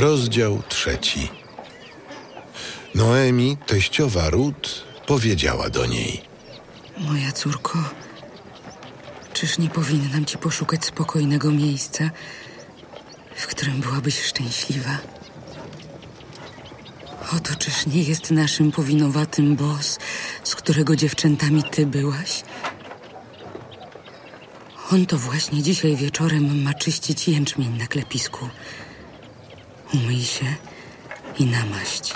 Rozdział trzeci. Noemi, teściowa Rut, powiedziała do niej: Moja córko, czyż nie powinnam ci poszukać spokojnego miejsca, w którym byłabyś szczęśliwa? Oto czyż nie jest naszym powinowatym bos, z którego dziewczętami ty byłaś? On to właśnie dzisiaj wieczorem ma czyścić jęczmień na klepisku. Umyj się i namaść.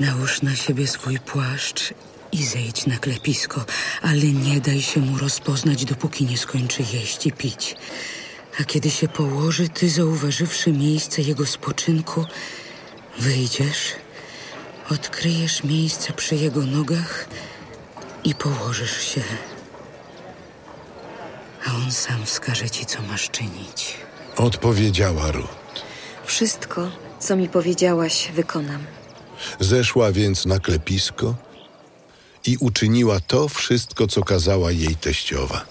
Nałóż na siebie swój płaszcz i zejdź na klepisko, ale nie daj się mu rozpoznać, dopóki nie skończy jeść i pić. A kiedy się położy, ty zauważywszy miejsce jego spoczynku, wyjdziesz, odkryjesz miejsce przy jego nogach i położysz się. A on sam wskaże ci, co masz czynić. Odpowiedziała Rut. Wszystko, co mi powiedziałaś, wykonam. Zeszła więc na klepisko i uczyniła to wszystko, co kazała jej teściowa.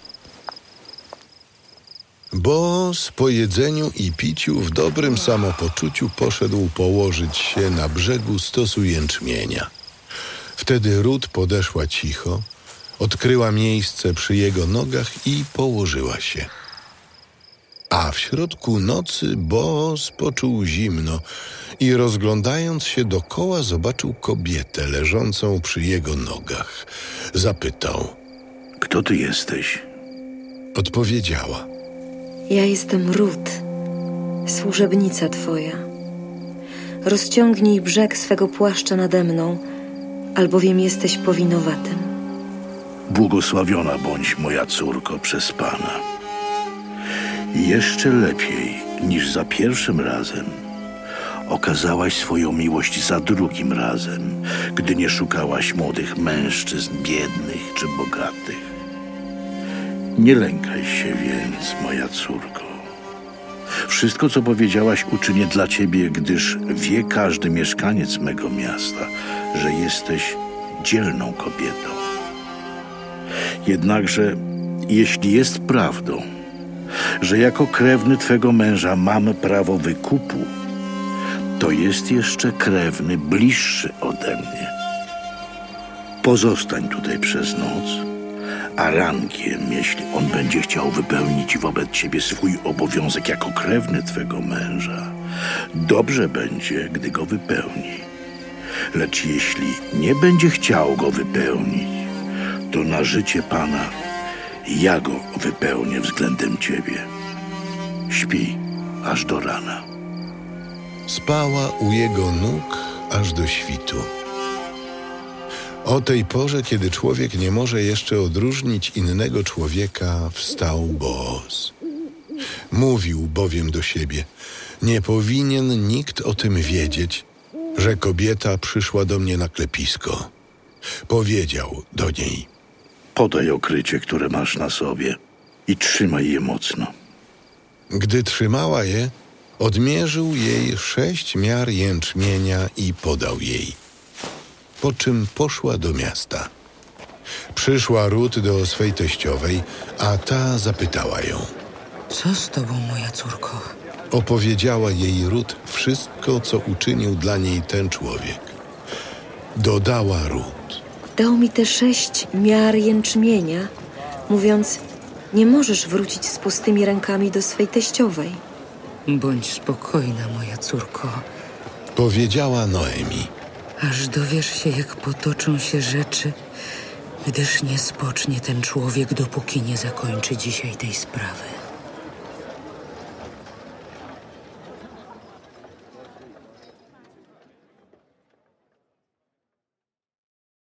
Bo po jedzeniu i piciu w dobrym samopoczuciu poszedł położyć się na brzegu stosu jęczmienia. Wtedy Rut podeszła cicho, odkryła miejsce przy jego nogach i położyła się. A w środku nocy Boaz poczuł zimno i rozglądając się dokoła zobaczył kobietę leżącą przy jego nogach. Zapytał. Kto ty jesteś? Odpowiedziała. Ja jestem Rut, służebnica twoja. Rozciągnij brzeg swego płaszcza nade mną, albowiem jesteś powinowatym. Błogosławiona bądź moja córko przez Pana. Jeszcze lepiej niż za pierwszym razem okazałaś swoją miłość za drugim razem, gdy nie szukałaś młodych mężczyzn, biednych czy bogatych. Nie lękaj się więc, moja córko. Wszystko, co powiedziałaś, uczynię dla ciebie, gdyż wie każdy mieszkaniec mego miasta, że jesteś dzielną kobietą. Jednakże, jeśli jest prawdą, że jako krewny twego męża mamy prawo wykupu, to jest jeszcze krewny bliższy ode mnie. Pozostań tutaj przez noc, a rankiem, jeśli on będzie chciał wypełnić wobec ciebie swój obowiązek jako krewny twego męża, dobrze będzie, gdy go wypełni. Lecz jeśli nie będzie chciał go wypełnić, to na życie Pana ja go wypełnię względem ciebie. Śpi aż do rana. Spała u jego nóg aż do świtu. O tej porze, kiedy człowiek nie może jeszcze odróżnić innego człowieka, wstał Boaz. Mówił bowiem do siebie: Nie powinien nikt o tym wiedzieć, że kobieta przyszła do mnie na klepisko. Powiedział do niej: Podaj okrycie, które masz na sobie i trzymaj je mocno. Gdy trzymała je, odmierzył jej sześć miar jęczmienia i podał jej. Po czym poszła do miasta. Przyszła Rut do swej teściowej, a ta zapytała ją. Co z tobą, moja córko? Opowiedziała jej Rut wszystko, co uczynił dla niej ten człowiek. Dodała Rut. Dał mi te sześć miar jęczmienia, mówiąc: Nie możesz wrócić z pustymi rękami do swej teściowej. Bądź spokojna, moja córko, Powiedziała Noemi. aż dowiesz się, jak potoczą się rzeczy, gdyż nie spocznie ten człowiek, dopóki nie zakończy dzisiaj tej sprawy.